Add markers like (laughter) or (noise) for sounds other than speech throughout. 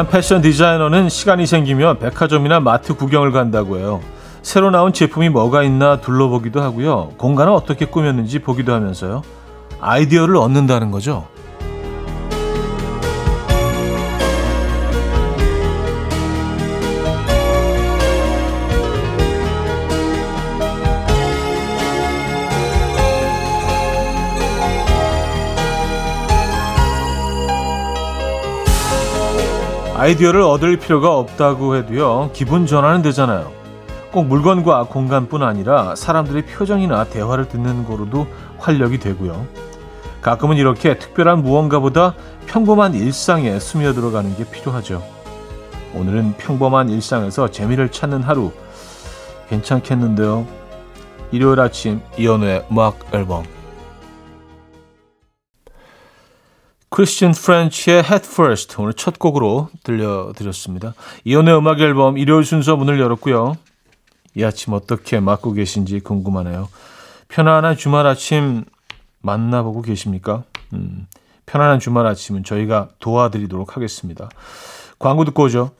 한 패션 디자이너는 시간이 생기면 백화점이나 마트 구경을 간다고 해요. 새로 나온 제품이 뭐가 있나 둘러보기도 하고요. 공간을 어떻게 꾸몄는지 보기도 하면서요. 아이디어를 얻는다는 거죠. 아이디어를 얻을 필요가 없다고 해도요, 기분 전환은 되잖아요. 꼭 물건과 공간뿐 아니라 사람들의 표정이나 대화를 듣는 거로도 활력이 되고요. 가끔은 이렇게 특별한 무언가보다 평범한 일상에 스며들어가는 게 필요하죠. 오늘은 평범한 일상에서 재미를 찾는 하루 괜찮겠는데요. 일요일 아침 이연우의 음악 앨범 크리스천 프렌치의 Head First 오늘 첫 곡으로 들려드렸습니다. 이연의 음악 앨범 일요일 순서 문을 열었고요. 이 아침 어떻게 맞고 계신지 궁금하네요. 편안한 주말 아침 만나보고 계십니까? 음, 편안한 주말 아침은 저희가 도와드리도록 하겠습니다. 광고 듣고 오죠.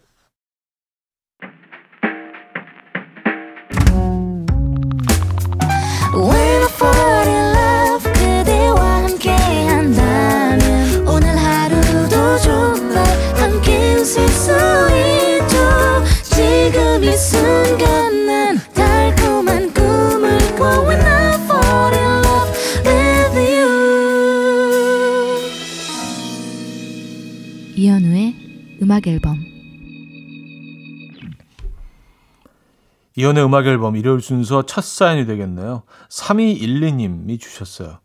음악 앨범 이연의 음악 앨범 일요일 순서 첫 사연이 되겠네요. 3212님이 주셨어요.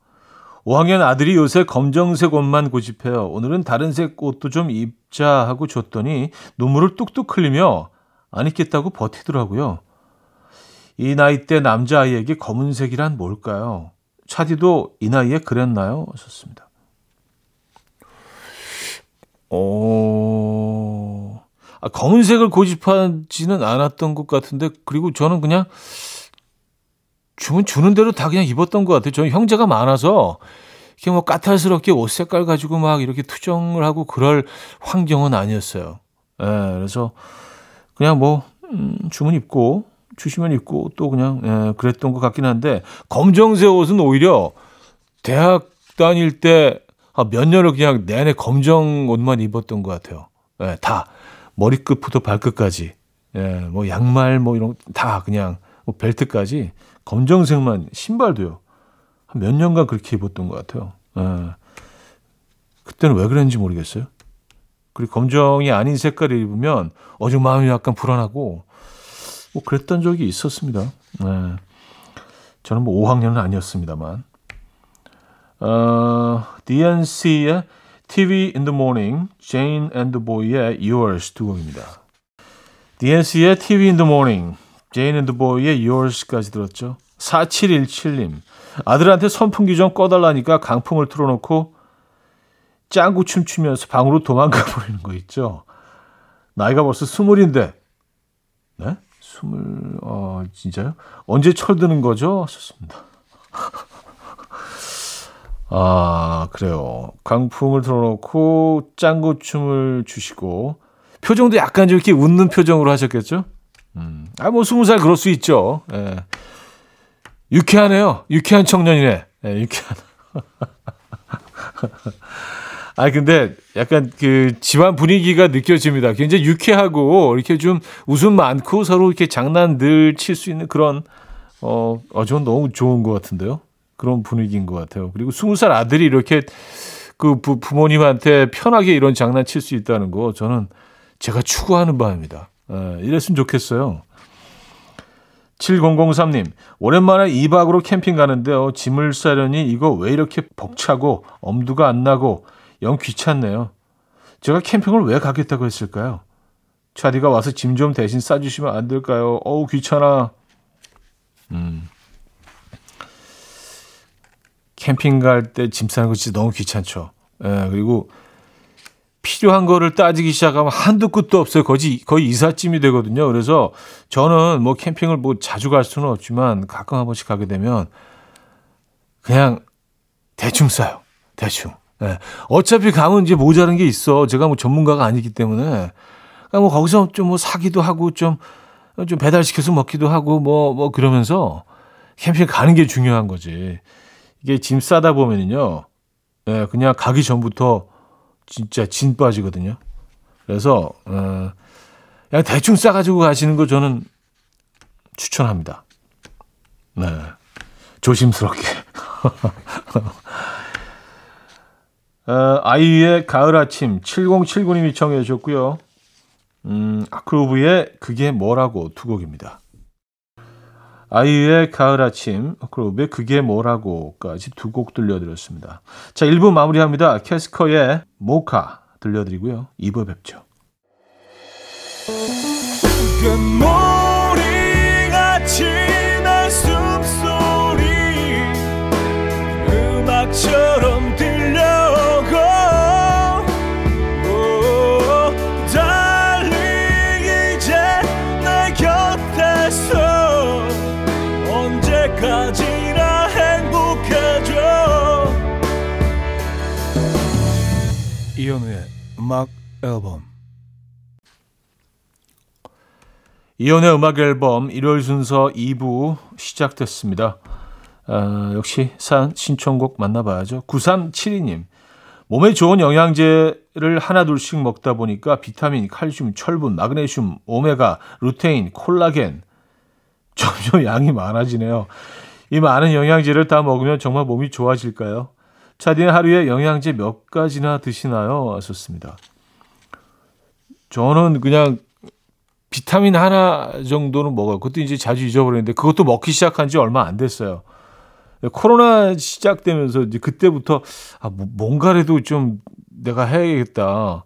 5학년 아들이 요새 검정색 옷만 고집해요. 오늘은 다른 색 옷도 좀 입자 하고 줬더니 눈물을 뚝뚝 흘리며 안 입겠다고 버티더라고요. 이 나이 때 남자아이에게 검은색이란 뭘까요? 차디도 이 나이에 그랬나요? 하셨습니다. 어, 아, 검은색을 고집하지는 않았던 것 같은데, 그리고 저는 그냥 주문 주는 대로 다 그냥 입었던 것 같아요. 저는 형제가 많아서, 이렇게 뭐 까탈스럽게 옷 색깔 가지고 막 이렇게 투정을 하고 그럴 환경은 아니었어요. 예, 그래서 그냥 뭐, 음, 주문 입고, 주시면 입고 또 그냥, 예, 그랬던 것 같긴 한데, 검정색 옷은 오히려 대학 다닐 때 아, 몇 년을 그냥 내내 검정 옷만 입었던 것 같아요. 예, 다 머리끝부터 발끝까지, 예, 뭐 양말 뭐 이런 다 그냥 뭐 벨트까지 검정색만 신발도요. 한 몇 년간 그렇게 입었던 것 같아요. 예. 그때는 왜 그랬는지 모르겠어요. 그리고 검정이 아닌 색깔을 입으면 어좀 마음이 약간 불안하고 뭐 그랬던 적이 있었습니다. 예. 저는 뭐 5학년은 아니었습니다만. 어, DNC의 TV in the Morning, Jane and the Boy의 Yours 두 곡입니다. DNC의 TV in the Morning, Jane and the Boy의 Yours까지 들었죠. 4717님. 아들한테 선풍기 좀 꺼달라니까 강풍을 틀어놓고 짱구 춤추면서 방으로 도망가 버리는 거 있죠. 나이가 벌써 스물인데. 네? 스물, 어, 진짜요? 언제 철드는 거죠? 하셨습니다. 아, 그래요. 강풍을 틀어놓고 짱구 춤을 추시고 표정도 약간 좀 이렇게 웃는 표정으로 하셨겠죠? 음. 아, 뭐 스무 살 그럴 수 있죠. 예. 유쾌하네요. 유쾌한 청년이네. 예, 유쾌한. (laughs) 아, 근데 약간 그 집안 분위기가 느껴집니다. 굉장히 유쾌하고 이렇게 좀 웃음 많고 서로 이렇게 장난 늘칠수 있는 그런, 어, 어, 전 너무 좋은 것 같은데요. 그런 분위기인 것 같아요. 그리고 스무 살 아들이 이렇게 그 부, 부모님한테 편하게 이런 장난칠 수 있다는 거 저는 제가 추구하는 바입니다. 에, 이랬으면 좋겠어요. 7003님, 오랜만에 2박으로 캠핑 가는데요. 짐을 싸려니 이거 왜 이렇게 벅차고 엄두가 안 나고 영 귀찮네요. 제가 캠핑을 왜 가겠다고 했을까요? 차디가 와서 짐 좀 대신 싸주시면 안 될까요? 어우, 귀찮아. 음. 캠핑 갈 때 짐 싸는 거 진짜 너무 귀찮죠. 예, 그리고 필요한 거를 따지기 시작하면 한두 끝도 없어요. 거의, 거의 이삿짐이 되거든요. 그래서 저는 뭐 캠핑을 뭐 자주 갈 수는 없지만 가끔 한 번씩 가게 되면 그냥 대충 싸요. 대충. 예. 어차피 가면 이제 모자란 게 있어. 제가 뭐 전문가가 아니기 때문에. 그러니까 뭐 거기서 좀 뭐 사기도 하고 좀, 좀 배달시켜서 먹기도 하고 뭐, 뭐 그러면서 캠핑 가는 게 중요한 거지. 이게 짐 싸다 보면은요. 예, 그냥 가기 전부터 진짜 진 빠지거든요. 그래서, 어, 그냥 대충 싸가지고 가시는 거 저는 추천합니다. 네. 조심스럽게. (laughs) 어, 아이유의 가을 아침 7079님이 청해 주셨고요. 음, 아크로브의 그게 뭐라고 두 곡입니다. 아이유의 가을 아침, 아크로브의 그게 뭐라고까지 두 곡 들려드렸습니다. 자, 1부 마무리합니다. 캐스커의 모카 들려드리고요. 2부 뵙죠. 금 음악 앨범 이연의 음악 앨범 일요일 순서 2부 시작됐습니다. 어, 역시 산 신청곡 만나봐야죠. 9372님. 몸에 좋은 영양제를 하나둘씩 먹다 보니까 비타민, 칼슘, 철분, 마그네슘, 오메가, 루테인, 콜라겐 (laughs) 점점 양이 많아지네요. 이 많은 영양제를 다 먹으면 정말 몸이 좋아질까요? 차디는 하루에 영양제 몇 가지나 드시나요? 하셨습니다. 저는 그냥 비타민 하나 정도는 먹어요. 그것도 이제 자주 잊어버리는데 그것도 먹기 시작한 지 얼마 안 됐어요. 코로나 시작되면서 이제 그때부터 아, 뭐, 뭔가라도 좀 내가 해야겠다.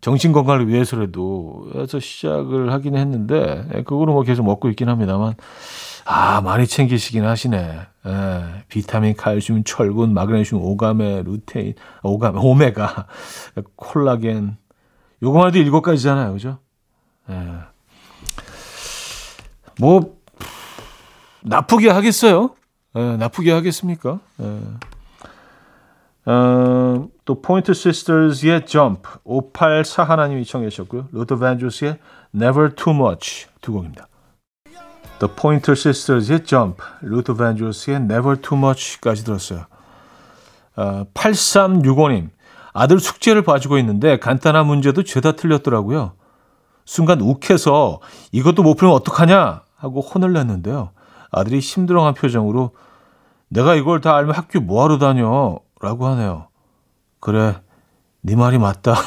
정신 건강을 위해서라도 해서 시작을 하긴 했는데 예, 그거로 뭐 계속 먹고 있긴 합니다만 아 많이 챙기시긴 하시네. 예, 비타민, 칼슘, 철분, 마그네슘, 오가메, 루테인, 오가메, 오메가, 콜라겐 요거만 해도 일곱 가지잖아요, 그죠? 예. 뭐 나쁘게 하겠어요? 예, 나쁘게 하겠습니까? 예. 어, 또 포인터 시스터즈의 점프 584 하나님이 청해 주셨고요. 루더 밴드로스의 Never Too Much 두 곡입니다. The Pointer Sisters의 Jump, 루터 밴조스의 Never Too Much까지 들었어요. 어, 8365님, 아들 숙제를 봐주고 있는데 간단한 문제도 죄다 틀렸더라고요. 순간 욱해서 이것도 못 풀면 어떡하냐 하고 혼을 냈는데요. 아들이 심드렁한 표정으로 내가 이걸 다 알면 학교 뭐하러 다녀? 라고 하네요. 그래, 네 말이 맞다. (laughs)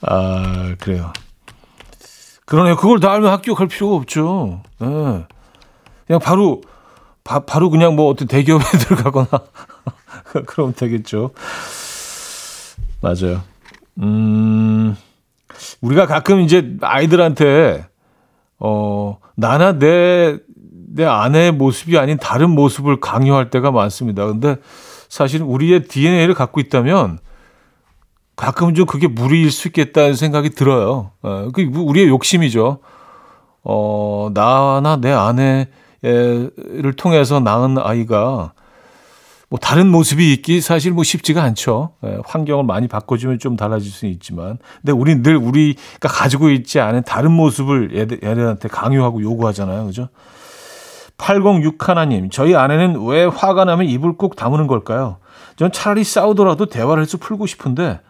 아, 그래요. 그러네요. 그걸 다 알면 학교 갈 필요가 없죠. 네. 그냥 바로, 바, 바로 그냥 뭐 어떤 대기업에 (laughs) 들어가거나 (laughs) 그러면 되겠죠. 맞아요. 음, 우리가 가끔 이제 아이들한테, 어, 나나 내, 내 아내의 모습이 아닌 다른 모습을 강요할 때가 많습니다. 근데 사실 우리의 DNA를 갖고 있다면 가끔은 좀 그게 무리일 수 있겠다는 생각이 들어요. 어, 그 우리의 욕심이죠. 어, 나나 내 아내를 통해서 낳은 아이가 뭐 다른 모습이 있기 사실 뭐 쉽지가 않죠. 예, 환경을 많이 바꿔주면 좀 달라질 수 있지만, 근데 우리 늘 우리가 가지고 있지 않은 다른 모습을 얘들, 얘들한테 강요하고 요구하잖아요, 그죠? 806 하나님, 저희 아내는 왜 화가 나면 입을 꼭 다무는 걸까요? 전 차라리 싸우더라도 대화를 해서 풀고 싶은데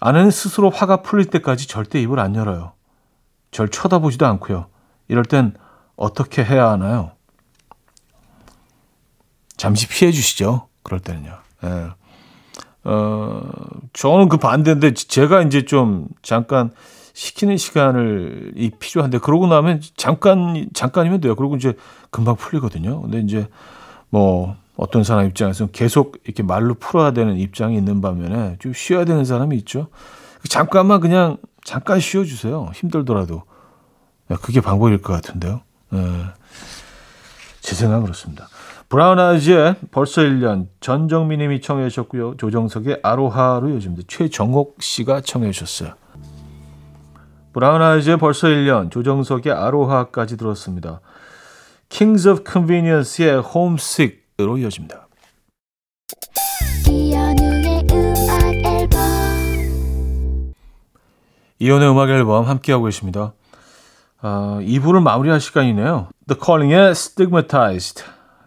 아내는 스스로 화가 풀릴 때까지 절대 입을 안 열어요. 절 쳐다보지도 않고요. 이럴 땐 어떻게 해야 하나요? 잠시 피해 주시죠. 그럴 때는요. 예. 어, 저는 그 반대인데 제가 이제 좀 잠깐 시키는 시간을 이 필요한데 그러고 나면 잠깐 잠깐이면 돼요. 그리고 이제 금방 풀리거든요. 근데 이제 뭐 어떤 사람 입장에서는 계속 이렇게 말로 풀어야 되는 입장이 있는 반면에 좀 쉬어야 되는 사람이 있죠. 잠깐만 그냥 잠깐 쉬어 주세요. 힘들더라도. 그게 방법일 것 같은데요. 예. 제 생각은 그렇습니다. 브라운 아이즈의 벌써 1년 전정민 님이 청해 주셨고요. 조정석의 아로하로 요즘도 최정옥 씨가 청해 주셨어요. 브라운 아이즈의 벌써 1년 조정석의 아로하까지 들었습니다. Kings of Convenience의 Homesick 으로 이어집니다. 이연의 음악 앨범 함께하고 계십니다. 아, 어, 2부를 마무리할 시간이네요. The Calling의 Stigmatized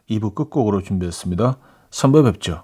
2부 끝곡으로 준비했습니다. 선배 뵙죠.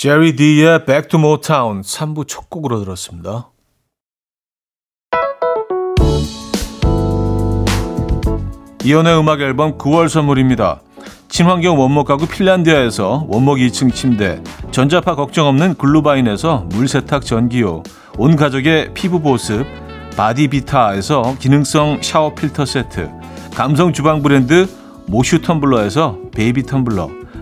제리 디의 Back to Motown 3부 첫 곡으로 들었습니다. 이연의 음악 앨범 9월 선물입니다. 친환경 원목 가구 핀란디아에서 원목 2층 침대, 전자파 걱정 없는 글루바인에서 물세탁 전기요, 온 가족의 피부 보습, 바디비타에서 기능성 샤워 필터 세트, 감성 주방 브랜드 모슈 텀블러에서 베이비 텀블러,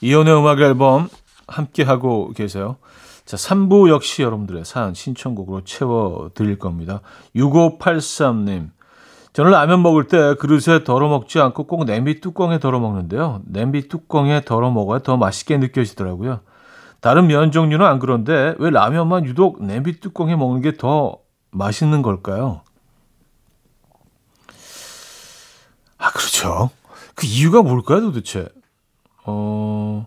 이연의 음악 앨범 함께 하고 계세요. 자, 3부 역시 여러분들의 사연 신청곡으로 채워 드릴 겁니다. 6583님. 저는 라면 먹을 때 그릇에 덜어 먹지 않고 꼭 냄비 뚜껑에 덜어 먹는데요. 냄비 뚜껑에 덜어 먹어야 더 맛있게 느껴지더라고요. 다른 면 종류는 안 그런데 왜 라면만 유독 냄비 뚜껑에 먹는 게 더 맛있는 걸까요? 아, 그렇죠. 그 이유가 뭘까요, 도대체? 어,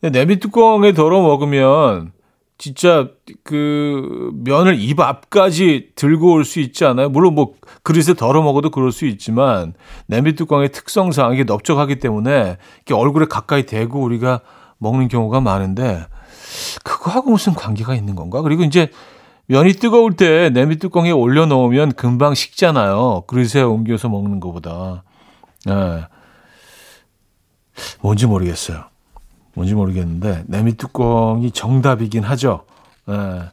냄비 뚜껑에 덜어 먹으면 진짜 그 면을 입 앞까지 들고 올 수 있지 않아요? 물론 뭐 그릇에 덜어 먹어도 그럴 수 있지만 냄비 뚜껑의 특성상 이게 넓적하기 때문에 이렇게 얼굴에 가까이 대고 우리가 먹는 경우가 많은데 그거하고 무슨 관계가 있는 건가? 그리고 이제 면이 뜨거울 때 냄비 뚜껑에 올려 놓으면 금방 식잖아요. 그릇에 옮겨서 먹는 것보다. 예. 뭔지 모르겠어요. 뭔지 모르겠는데 냄비 뚜껑이 정답이긴 하죠. 예.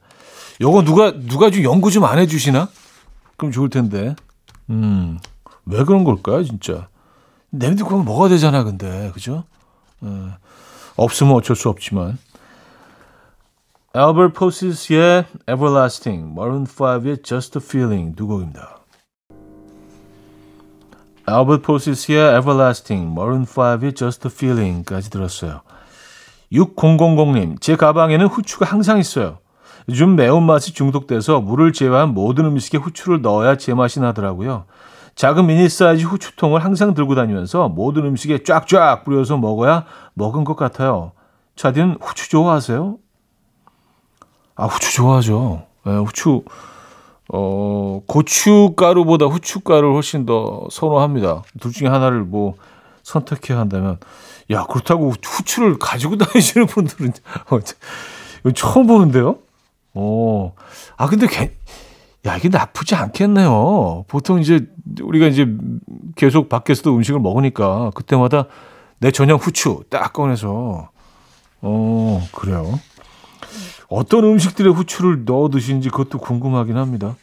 요거 누가 누가 좀 연구 좀 안 해주시나? 그럼 좋을 텐데. 음, 왜 그런 걸까요, 진짜? 냄비 뚜껑은 먹어야 되잖아, 근데 그죠? 예. 없으면 어쩔 수 없지만. 알버트 포시스의 Everlasting, Maroon 5의 Just a Feeling 두 곡입니다. 알버트 포시스의 Everlasting, Maroon 5의 Just a Feeling까지 들었어요. 6000님, 제 가방에는 후추가 항상 있어요. 요즘 매운맛이 중독돼서 물을 제외한 모든 음식에 후추를 넣어야 제맛이 나더라고요. 작은 미니 사이즈 후추통을 항상 들고 다니면서 모든 음식에 쫙쫙 뿌려서 먹어야 먹은 것 같아요. 차디는 후추 좋아하세요? 아, 후추 좋아하죠. 네, 후추, 어, 고춧가루보다 후춧가루를 훨씬 더 선호합니다. 둘 중에 하나를 뭐 선택해야 한다면. 야, 그렇다고 후추를 가지고 (laughs) 다니시는 분들은, 어, 처음 보는데요? 오. 아, 근데 괜, 야, 이게 나쁘지 않겠네요. 보통 이제 우리가 이제 계속 밖에서도 음식을 먹으니까 그때마다 내 저녁 후추 딱 꺼내서 어, 그래요. 어떤 음식들에 후추를 넣어 드시는지 그것도 궁금하긴 합니다.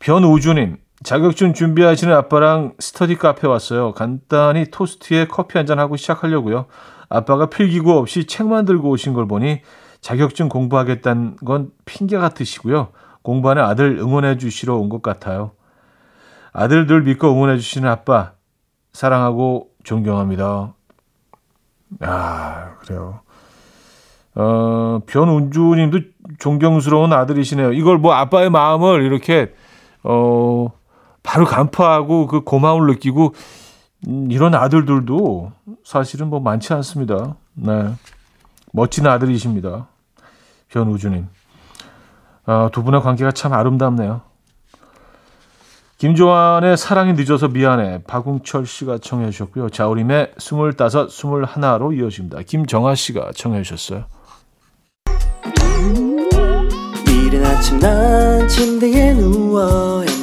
변우주님, 자격증 준비하시는 아빠랑 스터디 카페 왔어요. 간단히 토스트에 커피 한잔 하고 시작하려고요. 아빠가 필기구 없이 책만 들고 오신 걸 보니 자격증 공부하겠다는 건 핑계 같으시고요. 공부하는 아들 응원해 주시러 온 것 같아요. 아들들 믿고 응원해 주시는 아빠 사랑하고 존경합니다. 아, 그래요. 어, 변운주님도 존경스러운 아들이시네요. 이걸 뭐 아빠의 마음을 이렇게 어 바로 간파하고 그 고마움을 느끼고 음, 이런 아들들도 사실은 뭐 많지 않습니다. 네, 멋진 아들이십니다. 변우주님. 아, 두 분의 관계가 참 아름답네요. 김조한의 사랑이 늦어서 미안해 박웅철 씨가 청해 주셨고요. 자우림의 스물다섯, 스물하나로 이어집니다. 김정아 씨가 청해 주셨어요. 이른 아침 난 침대에 누워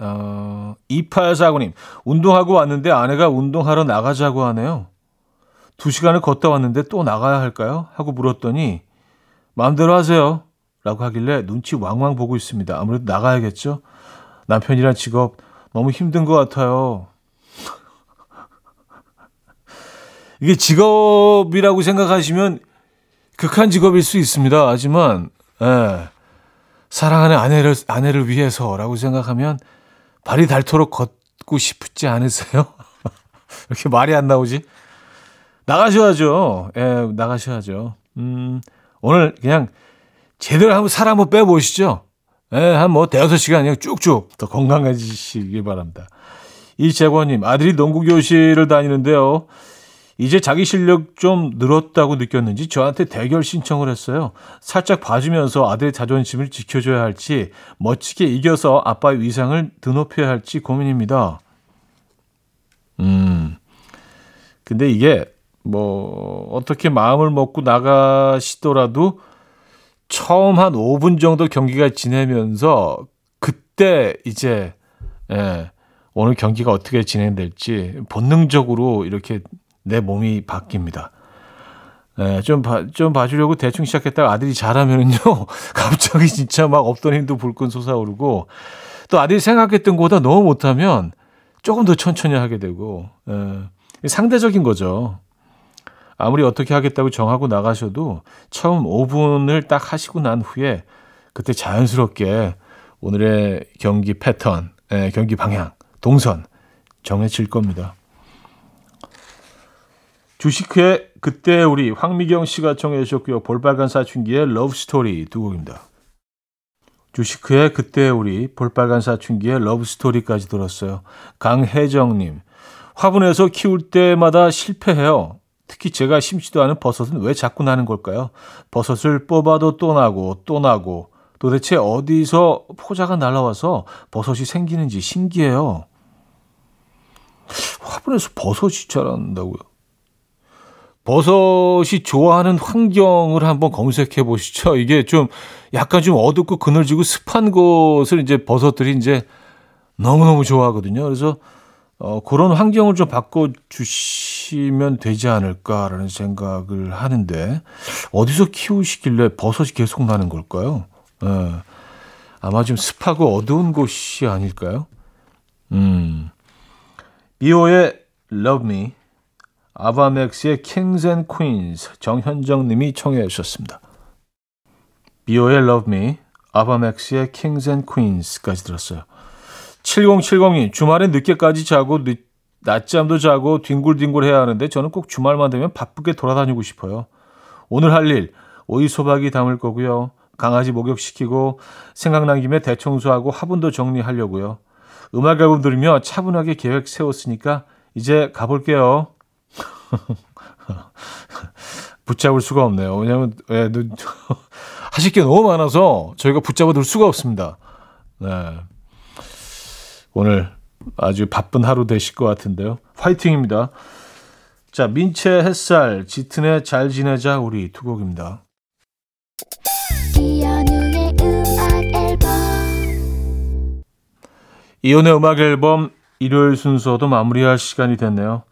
어, 2849님, 운동하고 왔는데 아내가 운동하러 나가자고 하네요. 두 시간을 걷다 왔는데 또 나가야 할까요? 하고 물었더니, 마음대로 하세요. 라고 하길래 눈치 왕왕 보고 있습니다. 아무래도 나가야겠죠? 남편이란 직업 너무 힘든 것 같아요. (laughs) 이게 직업이라고 생각하시면 극한 직업일 수 있습니다. 하지만, 예. 사랑하는 아내를, 아내를 위해서라고 생각하면 발이 닳도록 걷고 싶지 않으세요? (laughs) 이렇게 말이 안 나오지? 나가셔야죠. 예, 나가셔야죠. 음, 오늘 그냥 제대로 한번 살 한번 빼보시죠. 예, 한뭐 대여섯 시간 쭉쭉 더 건강해지시길 바랍니다. 이재권님, 아들이 농구 교실을 다니는데요. 이제 자기 실력 좀 늘었다고 느꼈는지 저한테 대결 신청을 했어요. 살짝 봐주면서 아들의 자존심을 지켜줘야 할지 멋지게 이겨서 아빠의 위상을 드높여야 할지 고민입니다. 음. 근데 이게 뭐 어떻게 마음을 먹고 나가시더라도 처음 한 5분 정도 경기가 지내면서 그때 이제 예, 오늘 경기가 어떻게 진행될지 본능적으로 이렇게 내 몸이 바뀝니다. 예, 좀, 봐, 좀 봐주려고 대충 시작했다가 아들이 잘하면은요, (laughs) 갑자기 진짜 막 없던 힘도 불끈 솟아오르고, 또 아들이 생각했던 것보다 너무 못하면 조금 더 천천히 하게 되고, 예, 상대적인 거죠. 아무리 어떻게 하겠다고 정하고 나가셔도 처음 5분을 딱 하시고 난 후에 그때 자연스럽게 오늘의 경기 패턴, 예, 경기 방향, 동선 정해질 겁니다. 주식회 그때 우리 황미경 씨가 청해 주셨고요. 볼빨간 사춘기의 러브스토리 두 곡입니다. 주식회 그때 우리 볼빨간 사춘기의 러브스토리까지 들었어요. 강혜정님 화분에서 키울 때마다 실패해요. 특히 제가 심지도 않은 버섯은 왜 자꾸 나는 걸까요? 버섯을 뽑아도 또 나고 또 나고 도대체 어디서 포자가 날라와서 버섯이 생기는지 신기해요. 화분에서 버섯이 자란다고요? 버섯이 좋아하는 환경을 한번 검색해 보시죠. 이게 좀 약간 좀 어둡고 그늘지고 습한 곳을 이제 버섯들이 이제 너무너무 좋아하거든요. 그래서 어, 그런 환경을 좀 바꿔 주시면 되지 않을까라는 생각을 하는데 어디서 키우시길래 버섯이 계속 나는 걸까요? 예. 아마 좀 습하고 어두운 곳이 아닐까요? 음. 비오의 Love Me 아바맥스의 Kings and Queens 정현정 님이 청해 주셨습니다. 비오의 Love Me, 아바맥스의 Kings and Queens까지 들었어요. 7070님, 주말에 늦게까지 자고 늦, 낮잠도 자고 뒹굴뒹굴 해야 하는데 저는 꼭 주말만 되면 바쁘게 돌아다니고 싶어요. 오늘 할 일, 오이 소박이 담을 거고요. 강아지 목욕시키고 생각난 김에 대청소하고 화분도 정리하려고요. 음악 앨범 들으며 차분하게 계획 세웠으니까 이제 가볼게요. (laughs) 붙잡을 수가 없네요. 왜냐하면 예, 눈- 하실 게 너무 많아서 저희가 붙잡아 둘 수가 없습니다. 네. 오늘 아주 바쁜 하루 되실 것 같은데요. 화이팅입니다. 자, 민채 햇살, 짙은의 잘 지내자 우리 두 곡입니다. 이연우의 음악 앨범 이혼의 음악 앨범 일요일 순서도 마무리할 시간이 됐네요.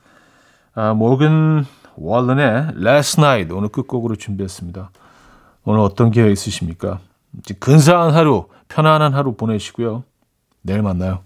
아, 모건 월런의 Last Night 오늘 끝곡으로 준비했습니다. 오늘 어떤 기회 있으십니까? 근사한 하루, 편안한 하루 보내시고요. 내일 만나요.